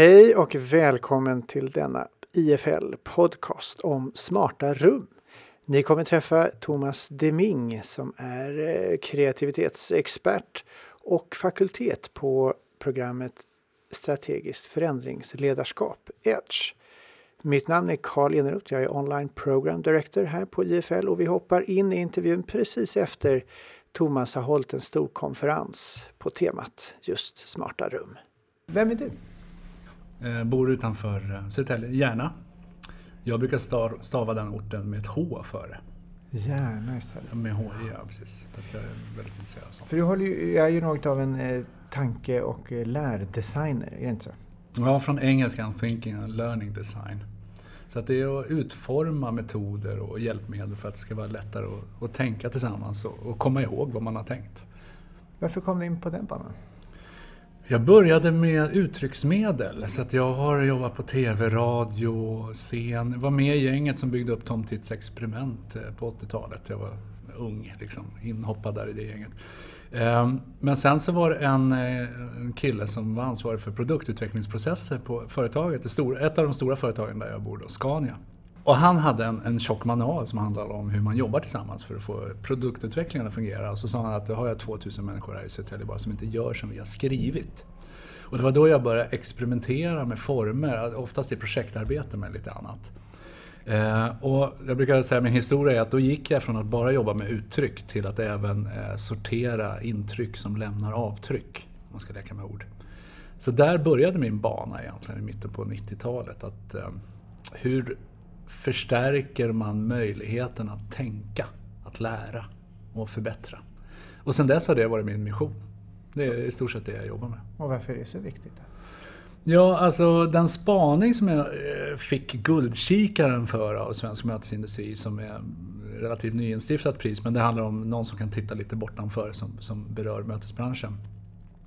Hej och välkommen till denna IFL podcast om smarta rum. Ni kommer träffa Thomas Deming som är eh, kreativitetsexpert och fakultet på programmet Strategiskt förändringsledarskap, Edge. Mitt namn är Karl Eneroth, jag är online program director här på IFL och vi hoppar in i intervjun precis efter Thomas har hållit en stor konferens på temat just smarta rum. Vem är du? Eh, bor utanför eh, Södertälje, Järna. Jag brukar stava den orten med ett H före. Järna istället? Med H, ja precis. För jag är väldigt intresserad av sånt. För du ju, är ju något av en eh, tanke och lärdesigner, är det inte så? Ja, från engelskan thinking and learning design. Så att det är att utforma metoder och hjälpmedel för att det ska vara lättare att, att tänka tillsammans och, och komma ihåg vad man har tänkt. Varför kom du in på den banan? Jag började med uttrycksmedel, så att jag har jobbat på TV, radio, scen. Var med i gänget som byggde upp Tom Tits experiment eh, på 80-talet. Jag var ung, liksom, inhoppad där i det gänget. Ehm, men sen så var det en, eh, en kille som var ansvarig för produktutvecklingsprocesser på företaget, ett av de stora företagen där jag bor, då, Scania. Och han hade en, en tjock manual som handlade om hur man jobbar tillsammans för att få produktutvecklingen att fungera. Och så sa han att då har jag 2000 människor här i Södertälje bara som inte gör som vi har skrivit. Och det var då jag började experimentera med former, oftast i projektarbete med lite annat. Eh, och jag brukar säga min historia är att då gick jag från att bara jobba med uttryck till att även eh, sortera intryck som lämnar avtryck. Om man ska leka med ord. Så där började min bana egentligen i mitten på 90-talet. Att, eh, hur förstärker man möjligheten att tänka, att lära och förbättra. Och sen dess har det varit min mission. Det är i stort sett det jag jobbar med. Och varför är det så viktigt? Ja, alltså den spaning som jag eh, fick Guldkikaren för av Svensk Mötesindustri som är relativt nyinstiftat pris, men det handlar om någon som kan titta lite bortanför som, som berör mötesbranschen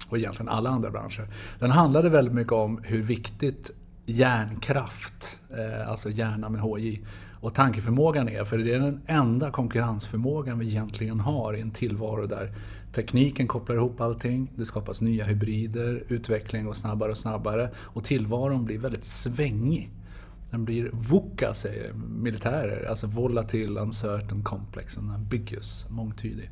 och egentligen alla andra branscher. Den handlade väldigt mycket om hur viktigt hjärnkraft, eh, alltså hjärna med HJ, och tankeförmågan är. För det är den enda konkurrensförmågan vi egentligen har i en tillvaro där tekniken kopplar ihop allting, det skapas nya hybrider, utvecklingen går snabbare och snabbare och tillvaron blir väldigt svängig. Den blir VUCA, säger militärer, alltså volatil, uncertain, complex, and ambiguous, mångtydig.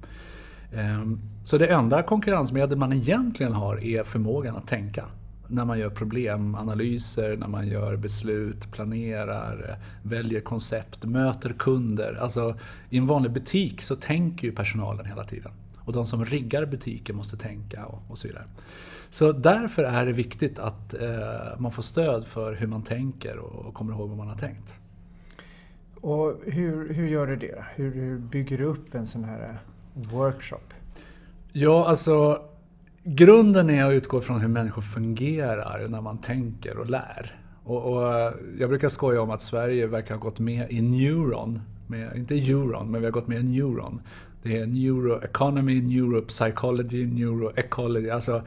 Ehm, så det enda konkurrensmedel man egentligen har är förmågan att tänka när man gör problemanalyser, när man gör beslut, planerar, väljer koncept, möter kunder. Alltså i en vanlig butik så tänker ju personalen hela tiden. Och de som riggar butiken måste tänka och, och så vidare. Så därför är det viktigt att eh, man får stöd för hur man tänker och, och kommer ihåg vad man har tänkt. Och hur, hur gör du det? Hur, hur bygger du upp en sån här workshop? Ja, alltså grunden är att utgå från hur människor fungerar när man tänker och lär. Och, och, jag brukar skoja om att Sverige verkar ha gått med i Neuron. Med, inte Euron, men vi har gått med i Neuron. Det är neuroeconomy, neuropsychology, neuroecology. Alltså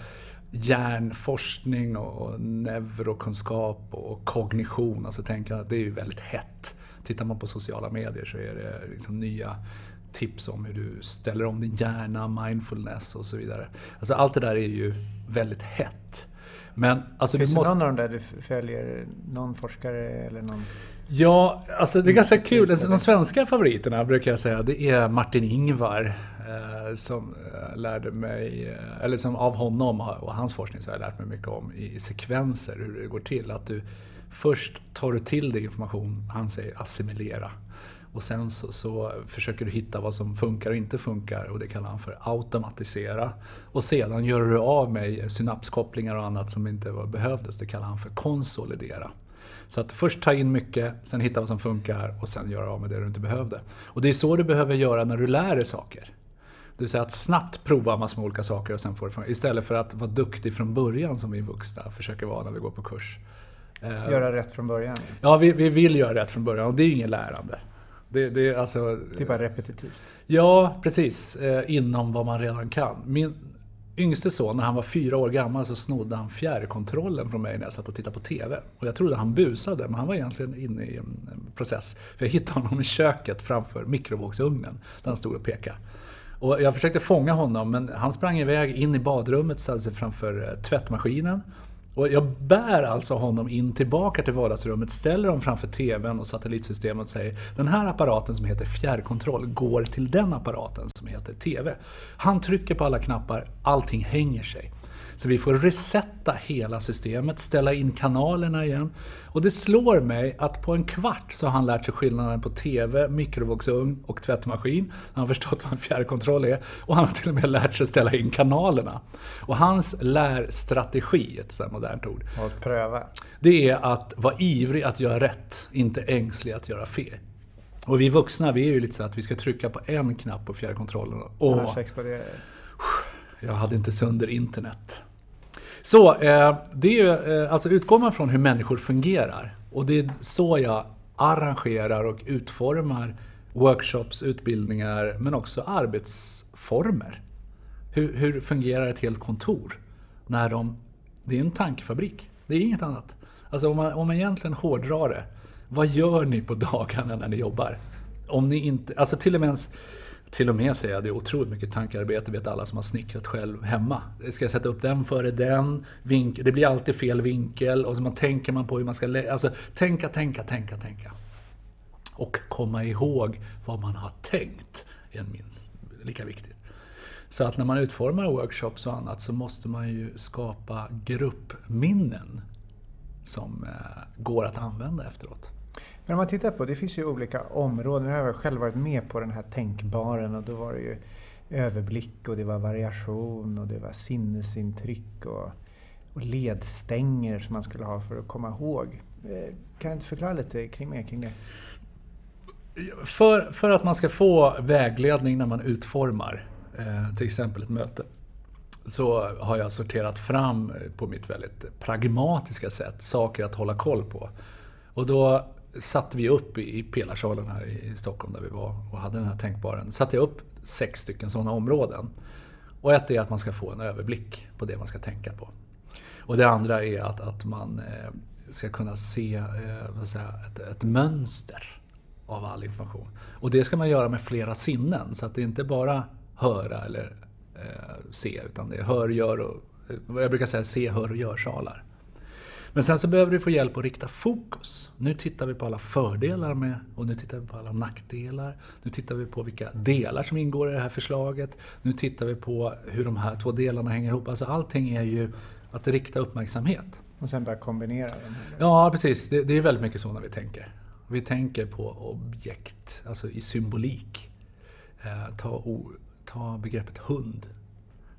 hjärnforskning och neurokunskap och kognition. Alltså tänka, det är ju väldigt hett. Tittar man på sociala medier så är det liksom nya tips om hur du ställer om din hjärna, mindfulness och så vidare. Alltså allt det där är ju väldigt hett. Men, alltså, Finns det måste... någon av de där du följer? Någon forskare eller någon? Ja, alltså det är ganska kul. De svenska favoriterna brukar jag säga, det är Martin Ingvar. Eh, som eh, lärde mig, eh, eller som av honom och hans forskning så har jag lärt mig mycket om i sekvenser, hur det går till. Att du först tar du till dig information, han säger assimilera. Och sen så, så, försöker du hitta vad som funkar och inte funkar och det kallar han för automatisera. Och sedan gör du av med synapskopplingar och annat som inte behövdes. Det kallar han för konsolidera. Så att först ta in mycket, sen hitta vad som funkar och sen göra av med det du inte behövde. Och det är så du behöver göra när du lär dig saker. Det vill säga att snabbt prova massor med olika saker och sen få det. Istället för att vara duktig från början som vi vuxna försöker vara när vi går på kurs. Göra rätt från början? Ja, vi, vi vill göra rätt från början och det är ju inget lärande. Det, det, alltså, det är bara repetitivt? Ja, precis. Eh, inom vad man redan kan. Min yngste son, när han var fyra år gammal, så snodde han fjärrkontrollen från mig när jag satt och tittade på TV. Och jag trodde han busade, men han var egentligen inne i en process. För jag hittade honom i köket framför mikrovågsugnen, där han stod och pekade. Och jag försökte fånga honom, men han sprang iväg in i badrummet, ställde sig framför eh, tvättmaskinen och jag bär alltså honom in tillbaka till vardagsrummet, ställer honom framför TVn och satellitsystemet och säger den här apparaten som heter fjärrkontroll går till den apparaten som heter TV. Han trycker på alla knappar, allting hänger sig. Så vi får resetta hela systemet, ställa in kanalerna igen. Och det slår mig att på en kvart så har han lärt sig skillnaden på TV, mikrovågsugn och tvättmaskin. Han har förstått vad en fjärrkontroll är och han har till och med lärt sig ställa in kanalerna. Och hans lärstrategi, ett sådant modernt ord, Och pröva. det är att vara ivrig att göra rätt, inte ängslig att göra fel. Och vi vuxna, vi är ju lite så att vi ska trycka på en knapp på fjärrkontrollen. Och Annars exploderar det jag hade inte sönder internet. Så, eh, det är ju, eh, alltså utgår man från hur människor fungerar och det är så jag arrangerar och utformar workshops, utbildningar men också arbetsformer. Hur, hur fungerar ett helt kontor? När de, det är en tankefabrik, det är inget annat. Alltså om man, om man egentligen hårdrar det, vad gör ni på dagarna när ni jobbar? Om ni inte, alltså till och med ens, till och med säger jag, det är otroligt mycket tankearbete, vet alla som har snickrat själv hemma. Ska jag sätta upp den före den? Vink, det blir alltid fel vinkel och så man tänker man på hur man ska lä- Alltså tänka, tänka, tänka, tänka. Och komma ihåg vad man har tänkt är minst lika viktigt. Så att när man utformar workshops och annat så måste man ju skapa gruppminnen som eh, går att använda efteråt. Men om man tittar på, det finns ju olika områden. Jag har själv varit med på den här tänkbaren och då var det ju överblick och det var variation och det var sinnesintryck och, och ledstänger som man skulle ha för att komma ihåg. Eh, kan du inte förklara lite kring, mer kring det? För, för att man ska få vägledning när man utformar eh, till exempel ett möte så har jag sorterat fram på mitt väldigt pragmatiska sätt saker att hålla koll på. Och då satte vi upp i, Pelarsalen här i Stockholm där vi var och hade den här tänkbaren. satte jag upp sex stycken sådana områden. Och ett är att man ska få en överblick på det man ska tänka på. Och det andra är att, att man eh, ska kunna se eh, vad säger, ett, ett mönster av all information. Och det ska man göra med flera sinnen, så att det inte bara höra eller eh, se, utan det är hör, gör och... Eh, jag brukar säga se, hör och gör-salar. Men sen så behöver du få hjälp att rikta fokus. Nu tittar vi på alla fördelar med och nu tittar vi på alla nackdelar. Nu tittar vi på vilka delar som ingår i det här förslaget. Nu tittar vi på hur de här två delarna hänger ihop. Alltså allting är ju att rikta uppmärksamhet. Och sen bara kombinera dem. Ja, precis. Det, det är väldigt mycket så när vi tänker. Vi tänker på objekt, alltså i symbolik. Eh, ta, ta begreppet hund.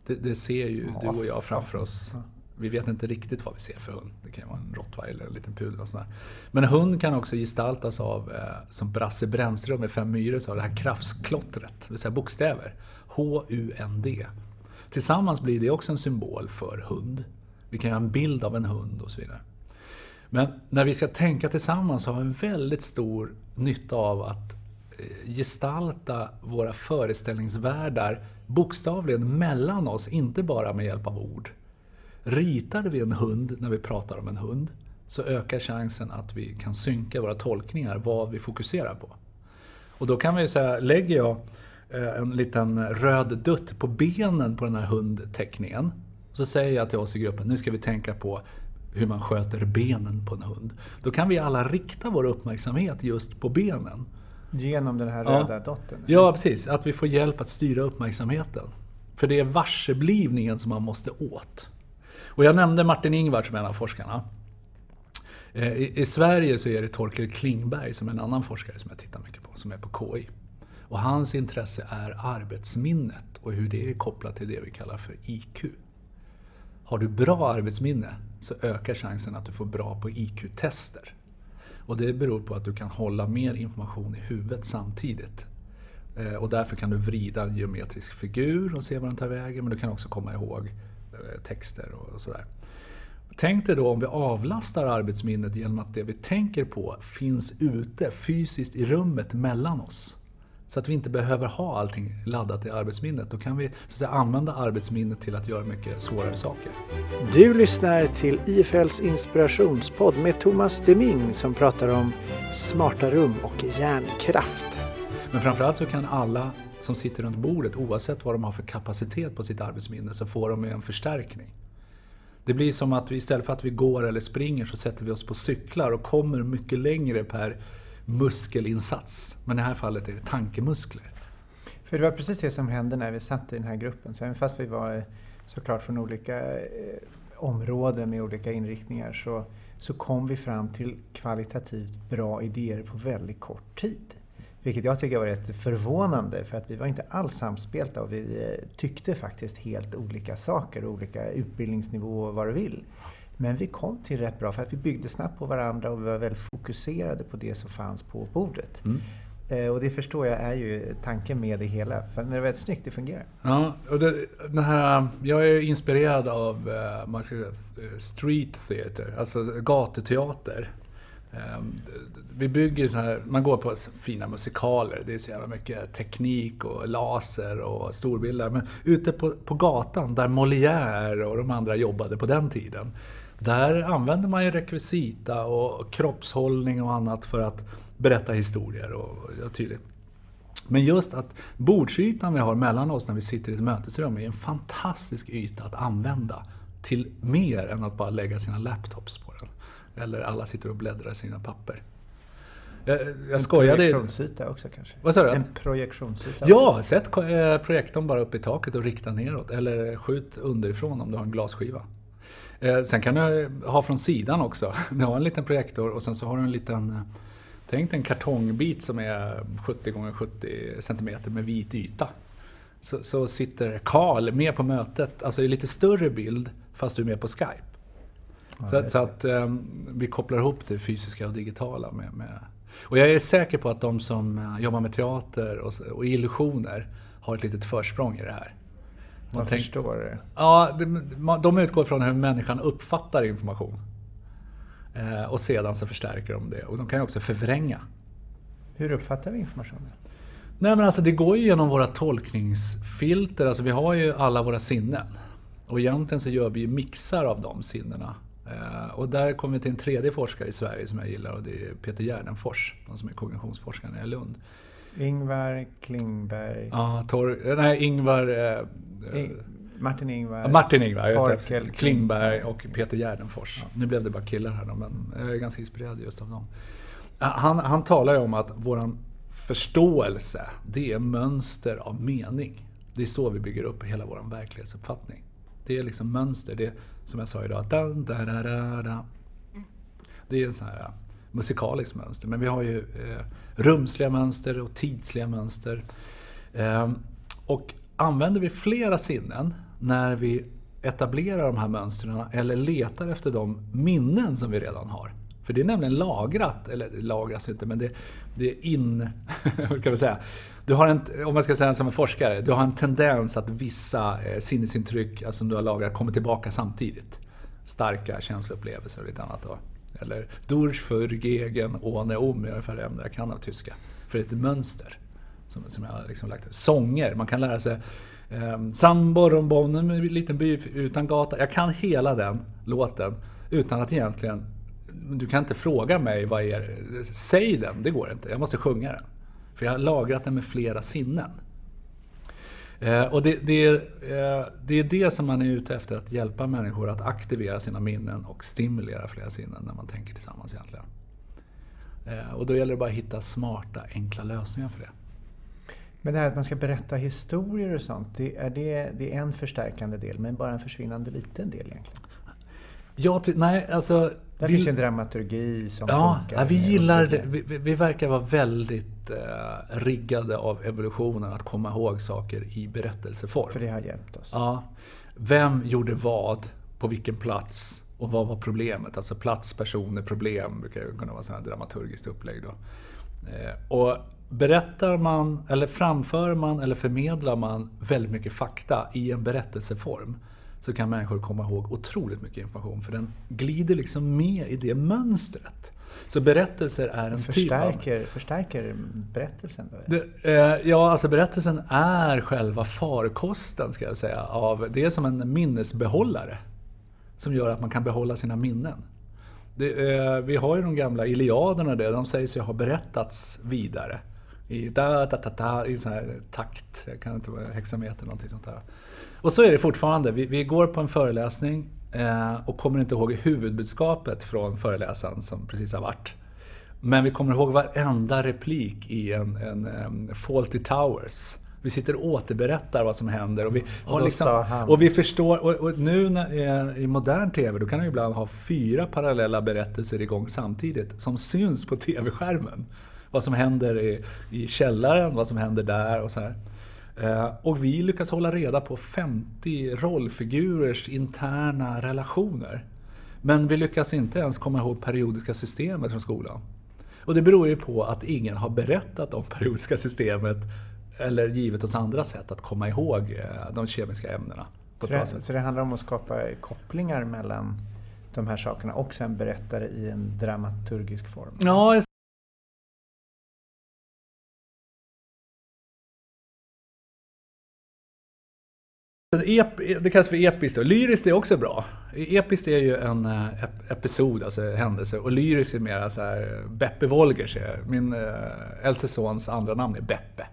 Det, det ser ju Ja. du och jag framför oss. Vi vet inte riktigt vad vi ser för hund. Det kan ju vara en rottweiler, en liten pudel och sådär. Men hund kan också gestaltas av, eh, som Brasse Brännström med Fem myror sa, det här krafsklottret, det vill säga bokstäver. H-U-N-D. Tillsammans blir det också en symbol för hund. Vi kan göra en bild av en hund och så vidare. Men när vi ska tänka tillsammans så har vi en väldigt stor nytta av att eh, gestalta våra föreställningsvärldar bokstavligen mellan oss, inte bara med hjälp av ord. Ritar vi en hund när vi pratar om en hund så ökar chansen att vi kan synka våra tolkningar, vad vi fokuserar på. Och då kan vi säga, lägger jag eh, en liten röd dutt på benen på den här hundteckningen. Så säger jag till oss i gruppen, nu ska vi tänka på hur man sköter benen på en hund. Då kan vi alla rikta vår uppmärksamhet just på benen. Genom den här Ja. röda dotten? Ja, precis. Att vi får hjälp att styra uppmärksamheten. För det är varseblivningen som man måste åt. Och jag nämnde Martin Ingvar som en av forskarna. Eh, I, I Sverige så är det Torkel Klingberg som är en annan forskare som jag tittar mycket på, som är på KI. Och hans intresse är arbetsminnet och hur det är kopplat till det vi kallar för IQ. Har du bra arbetsminne så ökar chansen att du får bra på IQ-tester. Och det beror på att du kan hålla mer information i huvudet samtidigt. Eh, och därför kan du vrida en geometrisk figur och se var den tar vägen, men du kan också komma ihåg texter och sådär. Tänk dig då om vi avlastar arbetsminnet genom att det vi tänker på finns ute fysiskt i rummet mellan oss. Så att vi inte behöver ha allting laddat i arbetsminnet. Då kan vi så säga, använda arbetsminnet till att göra mycket svårare saker. Du lyssnar till IFLs inspirationspodd med Thomas Deming som pratar om smarta rum och hjärnkraft. Men framförallt så kan alla som sitter runt bordet, oavsett vad de har för kapacitet på sitt arbetsminne, så får de en förstärkning. Det blir som att vi istället för att vi går eller springer så sätter vi oss på cyklar och kommer mycket längre per muskelinsats. Men i det här fallet är det tankemuskler. För det var precis det som hände när vi satt i den här gruppen. Så även fast vi var eh, såklart från olika eh, områden med olika inriktningar så, så kom vi fram till kvalitativt bra idéer på väldigt kort tid. Vilket jag tycker var rätt förvånande för att vi var inte alls samspelta och vi eh, tyckte faktiskt helt olika saker, olika utbildningsnivå och vad du vill. Men vi kom till rätt bra för att vi byggde snabbt på varandra och vi var väldigt fokuserade på det som fanns på bordet. Mm. Eh, och det förstår jag är ju tanken med det hela. För det är väldigt snyggt, det fungerar. Ja, och det, den här, jag är inspirerad av eh, man ska säga, street theater, alltså gatuteater. Ehm, vi bygger så här, man går på fina musikaler, det är så jävla mycket teknik och laser och storbilder. Men ute på, på gatan, där Molière och de andra jobbade på den tiden, där använder man ju rekvisita och kroppshållning och annat för att berätta historier. Och, ja, tydligt. Men just att bordsytan vi har mellan oss när vi sitter i ett mötesrum är en fantastisk yta att använda till mer än att bara lägga sina laptops på den. Eller alla sitter och bläddrar i sina papper. Jag, jag skojade... En projektionsyta också kanske? Vad sa du? En projektionsyta? Ja, sätt eh, projektorn bara upp i taket och rikta neråt. Eller skjut underifrån om du har en glasskiva. Eh, sen kan du ha från sidan också. Du har en liten projektor och sen så har du en liten... Eh, tänk dig en kartongbit som är 70 x 70 cm med vit yta. Så, så sitter Karl med på mötet, alltså i lite större bild, fast du är med på Skype. Ja, så, så, att um, vi kopplar ihop det fysiska och digitala med, med, Och jag är säker på att de som uh, jobbar med teater och, och illusioner har ett litet försprång i det här. De Man tänk, förstår det? Ja, de, de utgår från hur människan uppfattar information. Uh, och sedan så förstärker de det. Och de kan ju också förvränga. Hur uppfattar vi informationen? Nej men alltså det går ju genom våra tolkningsfilter. Alltså vi har ju alla våra sinnen. Och egentligen så gör vi ju mixar av de sinnena. Eh, och där kommer vi till en tredje forskare i Sverige som jag gillar och det är Peter Gärdenfors, som är kognitionsforskare i Lund. Ingvar Klingberg. Ja, Tor, nej, Ingvar... Eh, In, Martin Ingvar. Martin Ingvar, Torkel Klingberg och Peter Gärdenfors. Ja. Nu blev det bara killar här då, men jag är ganska inspirerad just av dem. Han, han talar ju om att våran förståelse, det är mönster av mening. Det är så vi bygger upp hela vår verklighetsuppfattning. Det är liksom mönster. Det är, som jag sa idag. Da, da, da, da, da. Det är en sån här musikaliskt mönster. Men vi har ju eh, rumsliga mönster och tidsliga mönster. Eh, och använder vi flera sinnen när vi etablerar de här mönstren eller letar efter de minnen som vi redan har. För det är nämligen lagrat, eller lagras inte, men det, det är in... ska vi säga? Du har en, om man ska säga som en forskare, du har en tendens att vissa eh, sinnesintryck alltså, som du har lagrat kommer tillbaka samtidigt. Starka känsloupplevelser och lite annat. Då. Eller durch für gegen ohne um, är ungefär det enda jag kan av tyska. För det är ett mönster som, som jag har liksom lagt. Sånger, man kan lära sig eh, Sambo, Rombone, en liten by utan gata. Jag kan hela den låten utan att egentligen du kan inte fråga mig vad är Säg den, det går inte. Jag måste sjunga den. För jag har lagrat den med flera sinnen. Eh, och det, det, eh, det är det som man är ute efter, att hjälpa människor att aktivera sina minnen och stimulera flera sinnen när man tänker tillsammans egentligen. Eh, och då gäller det bara att hitta smarta, enkla lösningar för det. Men det här att man ska berätta historier och sånt, det är, det, det är en förstärkande del, men bara en försvinnande liten del egentligen? Ja, nej, alltså... Där vi, finns en dramaturgi som ja, funkar. Ja, vi gillar vi, vi, verkar vara väldigt eh, riggade av evolutionen att komma ihåg saker i berättelseform. För det har hjälpt oss. Ja. Vem gjorde vad? På vilken plats? Och vad var problemet? Alltså plats, personer, problem brukar ju kunna vara ett dramaturgiskt upplägg. Då. Eh, och berättar man, eller framför man eller förmedlar man väldigt mycket fakta i en berättelseform så kan människor komma ihåg otroligt mycket information för den glider liksom med i det mönstret. Så berättelser är en förstärker, typ av... Förstärker berättelsen? Det, eh, ja, alltså berättelsen är själva farkosten, ska jag säga. Av, det är som en minnesbehållare som gör att man kan behålla sina minnen. Det, eh, vi har ju de gamla Iliaderna där, de sägs ju ha berättats vidare. I, da, da, da, da, i sån här takt, jag kan inte vara hexameter någonting sånt där. Och så är det fortfarande. Vi, vi går på en föreläsning eh, och kommer inte ihåg huvudbudskapet från föreläsaren som precis har varit. Men vi kommer ihåg varenda replik i en, en, en Faulty Towers. Vi sitter och återberättar vad som händer och vi, har liksom, och vi förstår, och, och nu när, eh, i modern TV, då kan du ibland ha fyra parallella berättelser igång samtidigt som syns på TV-skärmen. Vad som händer i, i källaren, vad som händer där och så här. Eh, Och vi lyckas hålla reda på 50 rollfigurers interna relationer. Men vi lyckas inte ens komma ihåg periodiska systemet från skolan. Och det beror ju på att ingen har berättat om periodiska systemet eller givit oss andra sätt att komma ihåg eh, de kemiska ämnena. På Så det, sätt. så det handlar om att skapa kopplingar mellan de här sakerna och sen berätta det i en dramaturgisk form. Ja, Ep- Det kallas för episkt. Och lyriskt är också bra. Episkt är ju en eh, ep- episod, alltså händelse. Och lyriskt är mer så här eh, Beppe Wolgers. är- Min äh, äldste sons andra namn är Beppe.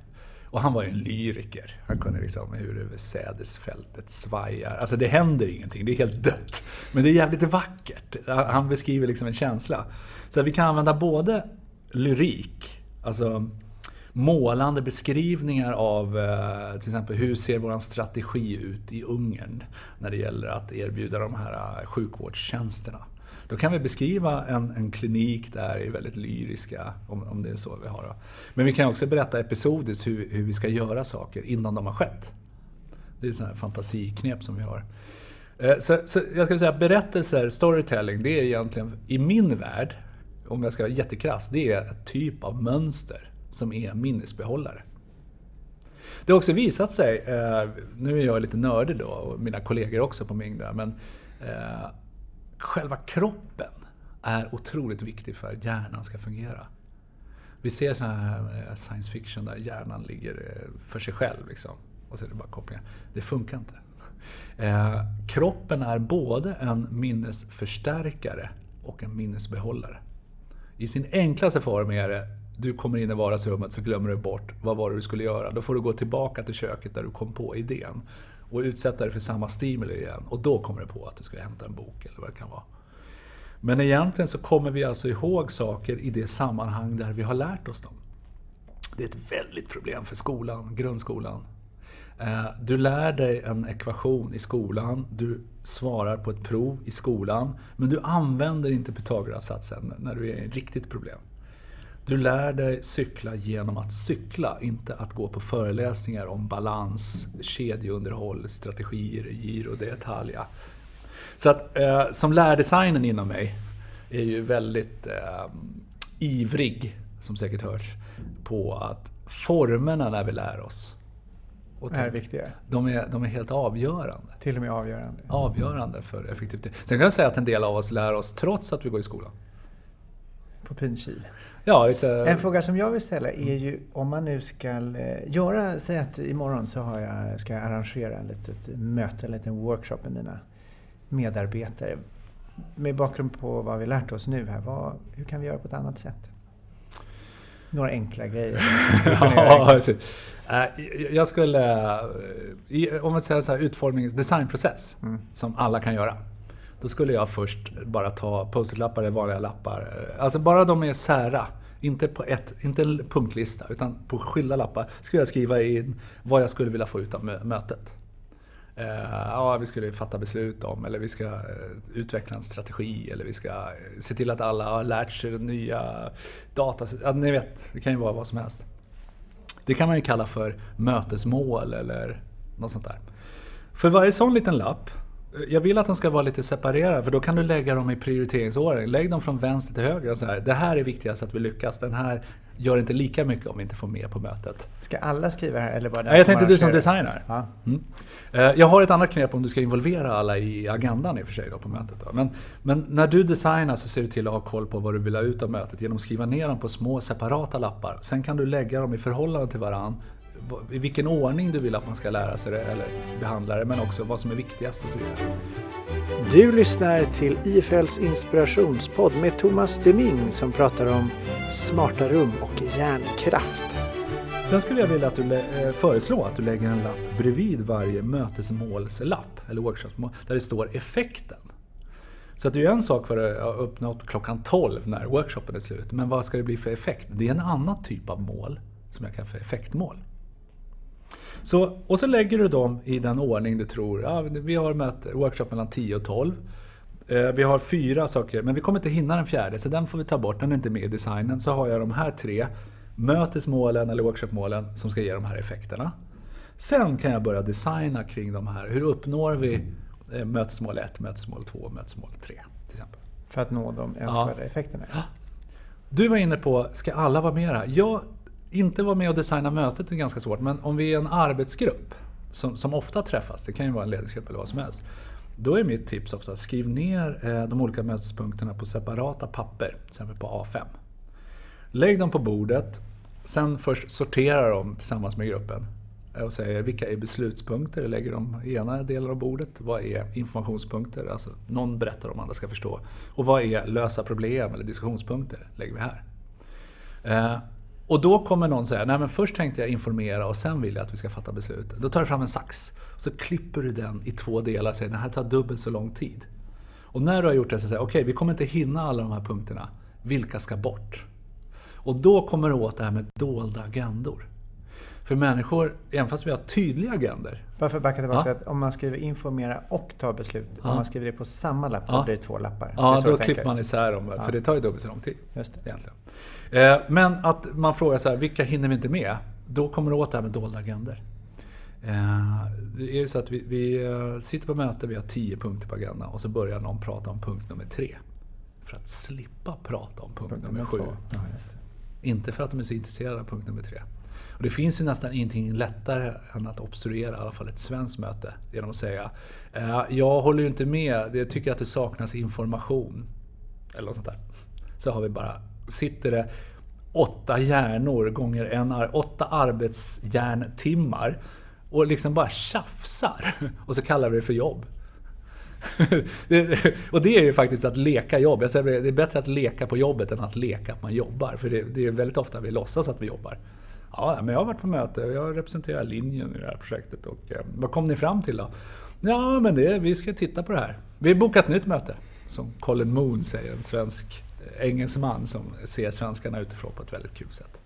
Och han var ju en lyriker. Han kunde liksom hur över sädesfältet svajar. Alltså det händer ingenting, det är helt dött. Men det är jävligt vackert. Han beskriver liksom en känsla. Så vi kan använda både lyrik, alltså målande beskrivningar av eh, till exempel hur ser vår strategi ut i Ungern när det gäller att erbjuda de här eh, sjukvårdstjänsterna. Då kan vi beskriva en, en klinik där i väldigt lyriska, om, om det är så vi har. Då. Men vi kan också berätta episodiskt hur, hur vi ska göra saker innan de har skett. Det är ett här fantasiknep som vi har. Eh, så, så jag ska säga berättelser, storytelling, det är egentligen i min värld, om jag ska vara jättekrass, det är ett typ av mönster som är minnesbehållare. Det har också visat sig, eh, nu är jag lite nördig då och mina kollegor också på Ming men eh, själva kroppen är otroligt viktig för att hjärnan ska fungera. Vi ser sådana här eh, science fiction där hjärnan ligger för sig själv liksom. Och så är det bara kopplingar. Det funkar inte. Kroppen är både en minnesförstärkare och en minnesbehållare. I sin enklaste form är det, du kommer in i vardagsrummet så glömmer du bort vad var det du skulle göra. Då får du gå tillbaka till köket där du kom på idén och utsätta dig för samma stimuli igen. Och då kommer du på att du ska hämta en bok eller vad det kan vara. Men egentligen så kommer vi alltså ihåg saker i det sammanhang där vi har lärt oss dem. Det är ett väldigt problem för skolan, grundskolan. Eh, du lär dig en ekvation i skolan, du svarar på ett prov i skolan, men du använder inte Pythagoras-satsen när du är i ett riktigt problem. Du lär dig cykla genom att cykla, inte att gå på föreläsningar om balans, kedjeunderhåll, strategier, giro detalja. Så att eh, som lärdesignen inom mig är ju väldigt eh, ivrig, som säkert hörs, på att formerna när vi lär oss och är viktiga. de, är, de är helt avgörande. Till och med avgörande. Avgörande för effektivitet. Sen kan jag säga att en del av oss lär oss trots att vi går i skolan. På pinkil. Ja, lite... En fråga som jag vill ställa är ju om man nu ska eh, göra, säg att imorgon så har jag, ska jag arrangera ett litet möte, en liten workshop med mina medarbetare. Med bakgrund på vad vi lärt oss nu här, vad, hur kan vi göra på ett annat sätt? Några enkla grejer. Ja. Eh, jag skulle, eh, om man säger så här, utformnings designprocess Mm. som alla kan göra. Då skulle jag först bara ta post-it-lappar eller vanliga lappar. Alltså bara de är sära. Inte på ett, inte en punktlista, utan på skilda lappar skulle jag skriva in vad jag skulle vilja få ut av mötet. Eh, ja, vi skulle fatta beslut om, eller vi ska eh, utveckla en strategi, eller vi ska eh, se till att alla har lärt sig nya data. Ja, ni vet, det kan ju vara vad som helst. Det kan man ju kalla för mötesmål eller något sånt där. För varje sån liten lapp, jag vill att de ska vara lite separerade för då kan du lägga dem i prioriteringsordning. Lägg dem från vänster till höger så här. Det här är viktigast att vi lyckas. Den här gör inte lika mycket om vi inte får med på mötet. Ska alla skriva här eller bara den Ja, jag tänkte du som designer. Ja. Mm. Eh, Jag har ett annat knep om du ska involvera alla i agendan i och för sig då på mötet. Då. Men, men när du designar så ser du till att ha koll på vad du vill ha ut av mötet genom att skriva ner dem på små separata lappar. Sen kan du lägga dem i förhållande till varann. I vilken ordning du vill att man ska lära sig det eller behandla det, men också vad som är viktigast och så vidare. Du lyssnar till IFLs inspirationspodd med Thomas Deming som pratar om smarta rum och hjärnkraft. Sen skulle jag vilja att du eh, föreslå att du lägger en lapp bredvid varje mötesmålslapp eller workshopsmål där det står effekten. Så att det är en sak för att ha uppnått klockan 12 när workshopen är slut. Men vad ska det bli för effekt? Det är en annan typ av mål som jag kallar för effektmål. Så, och så lägger du dem i den ordning du tror. Ja, vi har möte, workshop mellan 10 och 12. Eh, vi har fyra saker, men vi kommer inte hinna den fjärde, så den får vi ta bort. Den är inte med i designen. Så har jag de här tre mötesmålen eller workshopmålen som ska ge de här effekterna. Sen kan jag börja designa kring de här. Hur uppnår vi mötesmål 1, mötesmål 2, mötesmål 3 till exempel. För att nå de önskvärda ja. effekterna? Du var inne på, ska alla vara med här? Jag, inte vara med och designa mötet är ganska svårt, men om vi är en arbetsgrupp som, som ofta träffas, det kan ju vara en ledningsgrupp eller vad som helst. Då är mitt tips ofta, skriv ner eh, de olika mötespunkterna på separata papper, till exempel på A5. Lägg dem på bordet, sen först sortera dem tillsammans med gruppen eh, och säger vilka är beslutspunkter, lägger de i ena delen av bordet. Vad är informationspunkter, alltså någon berättar om andra ska förstå. Och vad är lösa problem eller diskussionspunkter, lägger vi här. Eh, och då kommer någon säga, nej men först tänkte jag informera och sen vill jag att vi ska fatta beslut. Då tar du fram en sax, så klipper du den i två delar och säger, det här tar dubbelt så lång tid. Och när du har gjort det så säger okej, okay, vi kommer inte hinna alla de här punkterna. Vilka ska bort? Och då kommer du åt det här med dolda agendor. För människor, även fast vi har tydliga agender. Varför backa tillbaka ja. att om man skriver informera och ta beslut, ja. om man skriver det på samma lapp, då blir det två lappar. Ja, då klipper man isär dem, för det tar ju dubbelt så lång tid. Just det. Egentligen. Eh, men att man frågar så här, vilka hinner vi inte med? Då kommer det åt det här med dolda agender. Eh, det är ju så att vi, vi eh, sitter på möte, vi har tio punkter på agendan och så börjar någon prata om punkt nummer tre. För att slippa prata om punkt, punkt nummer, nummer sju. Ja, inte för att de är så intresserade av punkt nummer tre. Och det finns ju nästan ingenting lättare än att obstruera i alla fall ett svenskt möte genom att säga eh, Jag håller ju inte med, jag tycker att det saknas information. Eller något sånt där. Så har vi bara, sitter det åtta hjärnor gånger en, åtta arbetshjärntimmar och liksom bara tjafsar. Och så kallar vi det för jobb. och det är ju faktiskt att leka jobb. Jag säger det är bättre att leka på jobbet än att leka att man jobbar. För det, det är väldigt ofta vi låtsas att vi jobbar. Ja, men jag har varit på möte och jag representerar linjen i det här projektet. Och, eh, vad kom ni fram till då? Ja, men det, vi ska titta på det här. Vi har bokat ett nytt möte. Som Colin Moon säger, en svensk eh, engelsman som ser svenskarna utifrån på ett väldigt kul sätt.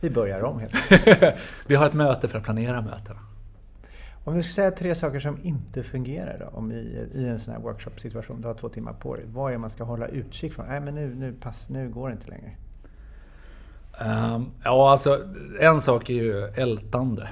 Vi börjar om helt Vi har ett möte för att planera mötena. Om du ska säga tre saker som inte fungerar då, om i, i en sån här workshop-situation, du har två timmar på dig. Vad är det man ska hålla utkik från? Nej, men nu, nu, pass, nu går det inte längre. Um, ja, alltså en sak är ju ältande.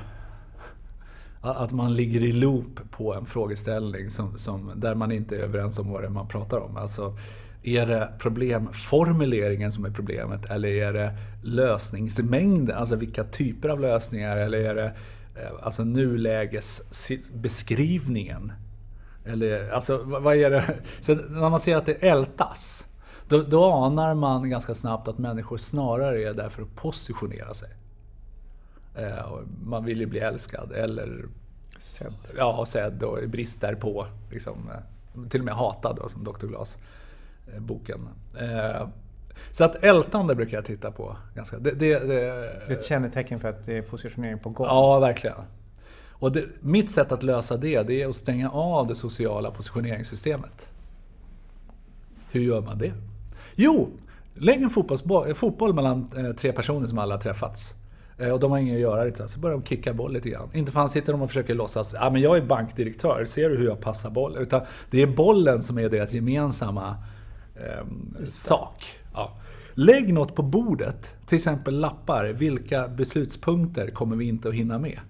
Att man ligger i loop på en frågeställning som, som, där man inte är överens om vad det är man pratar om. Alltså, är det problemformuleringen som är problemet eller är det lösningsmängden? Alltså vilka typer av lösningar? Eller är det eh, alltså nulägesbeskrivningen? Eller alltså vad är det? Så när man ser att det ältas då, då anar man ganska snabbt att människor snarare är där för att positionera sig. Eh, man vill ju bli älskad eller sedd, ja, sedd och brist därpå. Liksom, eh, till och med hatad då, som Dr. Glas eh, boken. Eh, så att ältande brukar jag titta på. Ganska. Det, det, det, det är ett kännetecken för att det är positionering på gång. Ja, verkligen. Och det, mitt sätt att lösa det, det är att stänga av det sociala positioneringssystemet. Hur gör man det? Jo, lägg en eh, fotboll mellan eh, tre personer som alla har träffats. Eh, och de har inget att göra riktigt. Så börjar de kicka boll lite grann. Inte fan sitter de och försöker låtsas, ja men jag är bankdirektör, ser du hur jag passar boll? Utan det är bollen som är deras gemensamma eh, sak. Ja. Lägg något på bordet, till exempel lappar. Vilka beslutspunkter kommer vi inte att hinna med?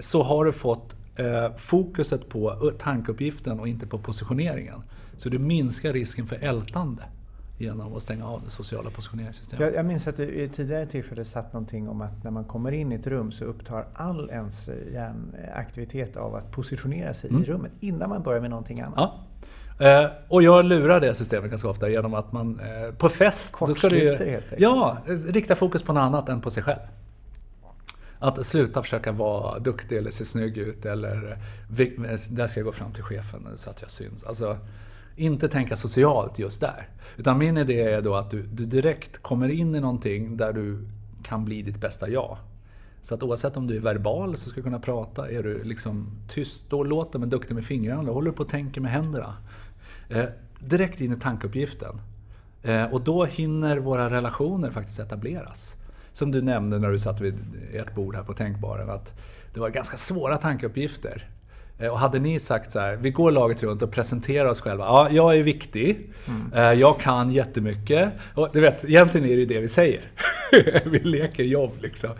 Så har du fått eh, fokuset på tankeuppgiften och inte på positioneringen. Så du minskar risken för ältande genom att stänga av det sociala positioneringssystemet. Jag, jag minns att du i tidigare tillfälle satt någonting om att när man kommer in i ett rum så upptar all ens hjärnaktivitet av att positionera sig mm. i rummet innan man börjar med någonting annat. Ja. Eh, och jag lurar det systemet ganska ofta genom att man eh, på fest... Då ska du, helt enkelt. Ja, rikta fokus på något annat än på sig själv. Att sluta försöka vara duktig eller se snygg ut eller där ska jag gå fram till chefen så att jag syns. Alltså, inte tänka socialt just där. Utan min idé är då att du, du direkt kommer in i någonting där du kan bli ditt bästa jag. Så att oavsett om du är verbal så ska du kunna prata. Är du liksom tyst, då låter men duktig med fingrarna. Då håller du på och tänker med händerna. Eh, direkt in i tankeuppgiften. Eh, och då hinner våra relationer faktiskt etableras. Som du nämnde när du satt vid ert bord här på Tänkbaren, att det var ganska svåra tankeuppgifter. Eh, och hade ni sagt så här, vi går laget runt och presenterar oss själva. Ja, jag är viktig. Mm. Jag kan jättemycket. Och du vet, egentligen är det det vi säger. vi leker jobb liksom.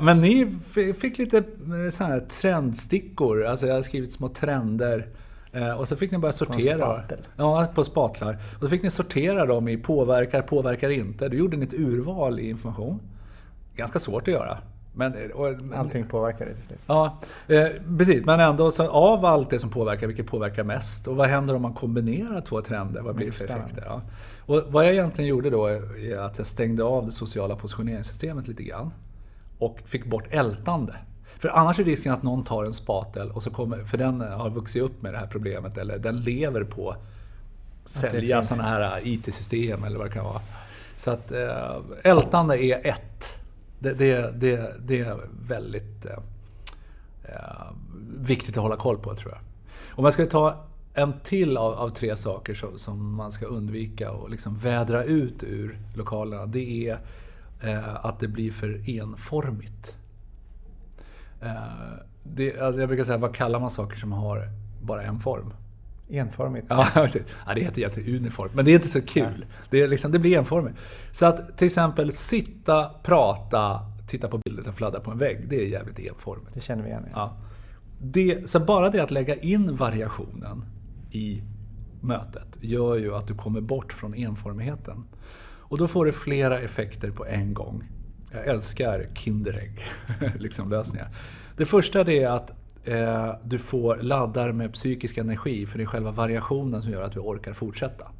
Men ni fick lite så här trendstickor. Alltså jag har skrivit små trender. Och så fick ni börja sortera. På ja, på spatlar. Och så fick ni sortera dem i påverkar, påverkar inte. Då gjorde ni ett urval i information. Ganska svårt att göra. Men, och, Allting påverkar det till slut. Ja, eh, precis. Men ändå, så av allt det som påverkar, vilket påverkar mest? Och vad händer om man kombinerar två trender? Vad blir det för effekter? Ja. Och vad jag egentligen gjorde då är att jag stängde av det sociala positioneringssystemet lite grann. Och fick bort ältande. För annars är risken att någon tar en spatel, och så kommer, för den har vuxit upp med det här problemet, eller den lever på att sälja sådana här IT-system eller vad det kan vara. Så att äh, ältande är ett det, det, det, det är väldigt eh, eh, viktigt att hålla koll på tror jag. Om jag ska ta en till av, av tre saker som, som, man ska undvika och liksom vädra ut ur lokalerna. Det är eh, att det blir för enformigt. Eh, det, alltså jag brukar säga, vad kallar man saker som har bara en form? Enformigt? Ja, ja, det heter egentligen uniform. Men det är inte så kul. Det, är liksom, det blir enformigt. Så att till exempel sitta, prata, titta på bilder som fladdrar på en vägg. Det är jävligt enformigt. Det känner vi igen. Ja. Det, så bara det att lägga in variationen i mötet gör ju att du kommer bort från enformigheten. Och då får du flera effekter på en gång. Jag älskar Kinderägg liksom lösningar. Det första är att eh, du får laddar med psykisk energi för det är själva variationen som gör att vi orkar fortsätta.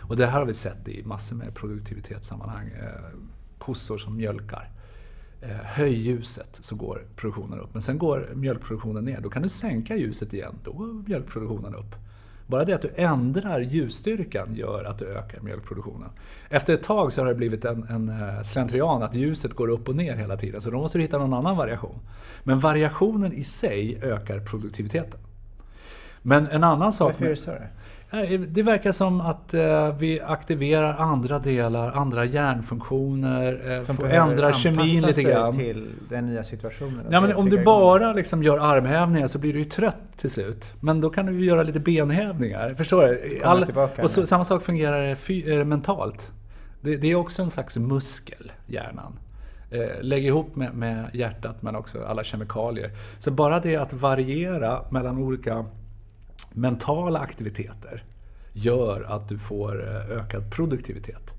Och det här har vi sett i massor med produktivitetssammanhang. Eh, kossor som mjölkar. Eh, höj ljuset så går produktionen upp. Men sen går mjölkproduktionen ner. Då kan du sänka ljuset igen. Då går mjölkproduktionen upp. Bara det att du ändrar ljusstyrkan gör att du ökar mjölkproduktionen. Efter ett tag så har det blivit en, en eh, slentrian att ljuset går upp och ner hela tiden. Så då måste du hitta någon annan variation. Men variationen i sig ökar produktiviteten. Men en annan sak... Varför är det så? Det verkar som att eh, vi aktiverar andra delar, andra hjärnfunktioner, eh, som får ändra kemin lite grann. till den nya situationen. Ja, men om du bara liksom gör armhävningar så blir du ju trött till slut. Men då kan du göra lite benhävningar. Förstår du? All, och så, samma sak fungerar fy, äh, mentalt. Det, det, är också en slags muskel, hjärnan. Eh, lägg ihop med, med hjärtat men också alla kemikalier. Så bara det att variera mellan olika mentala aktiviteter gör att du får eh, ökad produktivitet.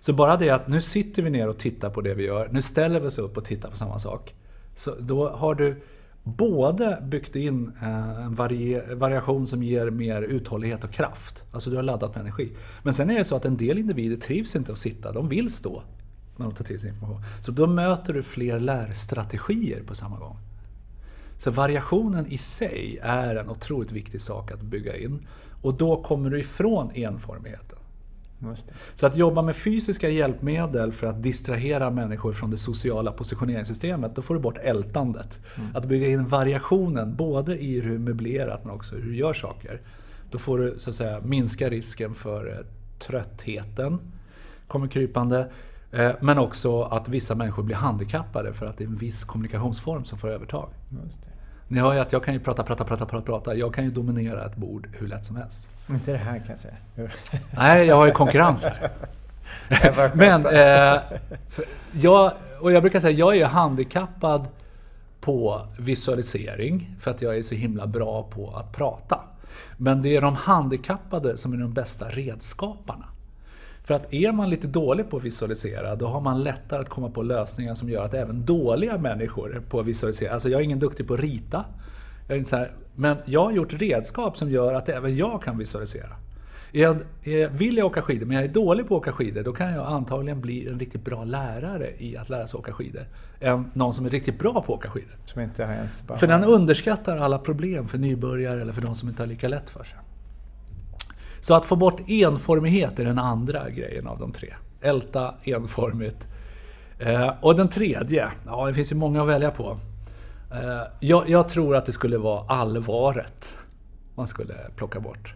Så bara det att nu sitter vi ner och tittar på det vi gör, nu ställer vi oss upp och tittar på samma sak. Så då har du både byggt in eh, en variation som ger mer uthållighet och kraft. Alltså du har laddat med energi. Men sen är det så att en del individer trivs inte att sitta, de vill stå när de tar till sig information. Så då möter du fler lärstrategier på samma gång. Så variationen i sig är en otroligt viktig sak att bygga in. Och då kommer du ifrån enformigheten. Så att jobba med fysiska hjälpmedel för att distrahera människor från det sociala positioneringssystemet, då får du bort ältandet. Mm. Att bygga in variationen, både i hur du möblerat men också hur du gör saker. Då får du så att säga minska risken för eh, tröttheten, kommer krypande. Eh, men också att vissa människor blir handikappade för att det är en viss kommunikationsform som får övertag. Ni hör ju att jag kan ju prata, prata, prata, prata, prata. Jag kan ju dominera ett bord hur lätt som helst. Inte det här kan jag säga. Nej, jag har ju konkurrens här. Men, eh, jag, och jag brukar säga, jag är handikappad på visualisering för att jag är så himla bra på att prata. Men det är de handikappade som är de bästa redskaparna. För att är man lite dålig på att visualisera, då har man lättare att komma på lösningar som gör att även dåliga människor på att visualisera, alltså jag är ingen duktig på att rita, jag är inte så här, men jag har gjort redskap som gör att även jag kan visualisera. Jag, vill jag åka skidor, men jag är dålig på att åka skidor, då kan jag antagligen bli en riktigt bra lärare i att lära sig åka skidor. Än någon som är riktigt bra på att åka skidor. Som inte ens bara... För den underskattar alla problem för nybörjare eller för de som inte har lika lätt för sig. Så att få bort enformighet är den andra grejen av de tre. Älta enformigt. Eh, och den tredje, ja det finns ju många att välja på. Eh, jag, jag, tror att det skulle vara allvaret man skulle plocka bort.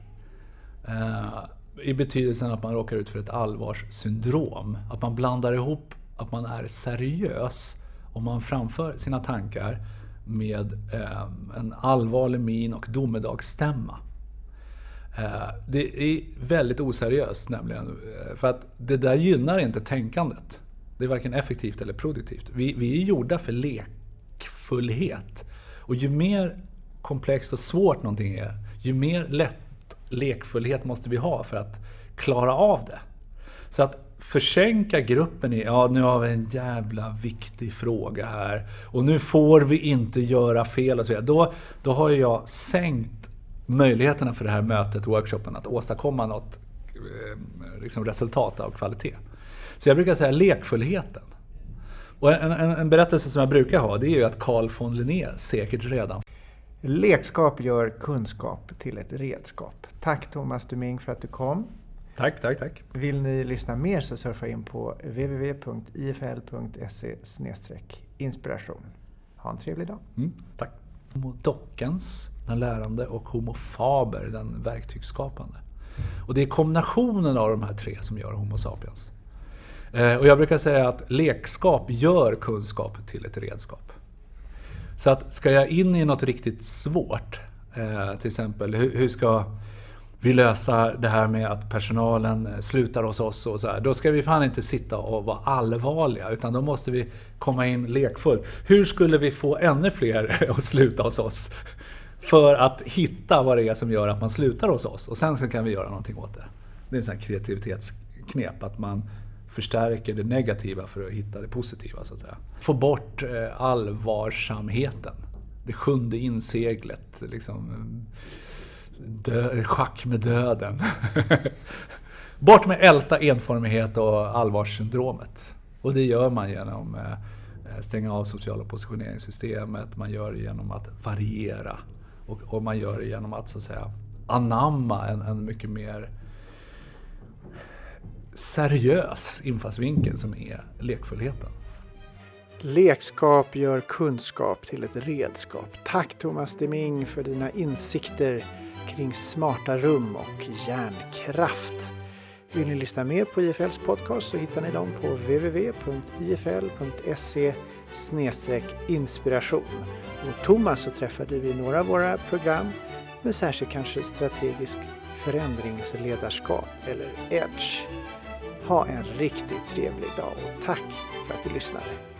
Eh, i betydelsen att man råkar ut för ett allvarssyndrom. Att man blandar ihop att man är seriös om man framför sina tankar med eh, en allvarlig min och domedagsstämma. Eh, det är väldigt oseriöst nämligen. Eh, för att det där gynnar inte tänkandet. Det är varken effektivt eller produktivt. Vi, vi är gjorda för lekfullhet. Och ju mer komplext och svårt någonting är, ju mer lätt lekfullhet måste vi ha för att klara av det. Så att försänka gruppen i, ja nu har vi en jävla viktig fråga här och nu får vi inte göra fel och så vidare. Då, då har jag sänkt möjligheterna för det här mötet, workshopen, att åstadkomma något eh, liksom resultat av kvalitet. Så jag brukar säga lekfullheten. Och en, en, en, berättelse som jag brukar ha, det är ju att Carl von Linné säkert redan... Lekskap gör kunskap till ett redskap. Tack Thomas Duming för att du kom. Tack, tack, tack. Vill ni lyssna mer så surfa in på www.ifl.se inspiration. Ha en trevlig dag. Mm, tack. Homo dockens, den lärande, och Homo faber, den verktygsskapande. Och det är kombinationen av de här tre som gör Homo sapiens. Eh, och jag brukar säga att lekskap gör kunskap till ett redskap. Så att ska jag in i något riktigt svårt, eh, till exempel hur ska vi lösa det här med att personalen eh, slutar hos oss och så här. Då ska vi fan inte sitta och vara allvarliga utan då måste vi komma in lekfullt. Hur skulle vi få ännu fler att sluta hos oss? För att hitta vad det är som gör att man slutar hos oss och sen kan vi göra någonting åt det. Det är en sån här kreativitetsknep att man förstärker det negativa för att hitta det positiva så att säga. Få bort eh, allvarsamheten. Det sjunde inseglet. Liksom dö, schack med döden. Bort med älta, enformighet och allvarssyndromet. Och det gör man genom att stänga av sociala positioneringssystemet, man gör det genom att variera och, och man gör det genom att så att säga anamma en, en mycket mer seriös infallsvinkel som är lekfullheten. Lekskap gör kunskap till ett redskap. Tack Thomas Deming för dina insikter kring smarta rum och hjärnkraft. Vill ni lyssna mer på IFLs podcast så hittar ni dem på www.ifl.se inspiration. Och Thomas så träffade vi några av våra program med särskilt kanske strategisk förändringsledarskap eller EDGE. Ha en riktigt trevlig dag och tack för att du lyssnade.